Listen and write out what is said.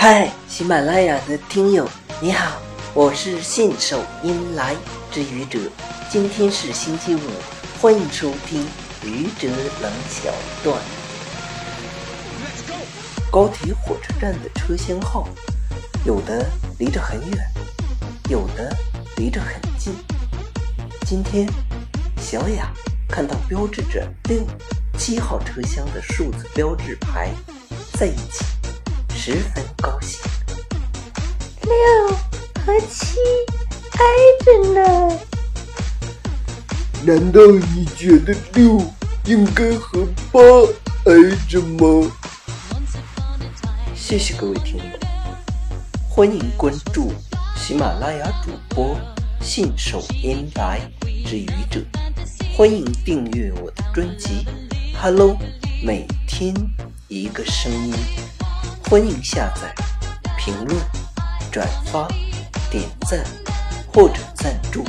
嗨，喜马拉雅的听友，你好，我是信手拈来之愚者。今天是星期五，欢迎收听愚者冷小段。高铁、火车站的车厢号，有的离着很远，有的离着很近。今天，小雅看到标志着六、七号车厢的数字标志牌在一起。十分高兴，六和七挨着呢。难道你觉得六应该和八挨着吗？谢谢各位听友，欢迎关注喜马拉雅主播信手拈来之愚者，欢迎订阅我的专辑《Hello》，每天一个声音。欢迎下载、评论、转发、点赞或者赞助。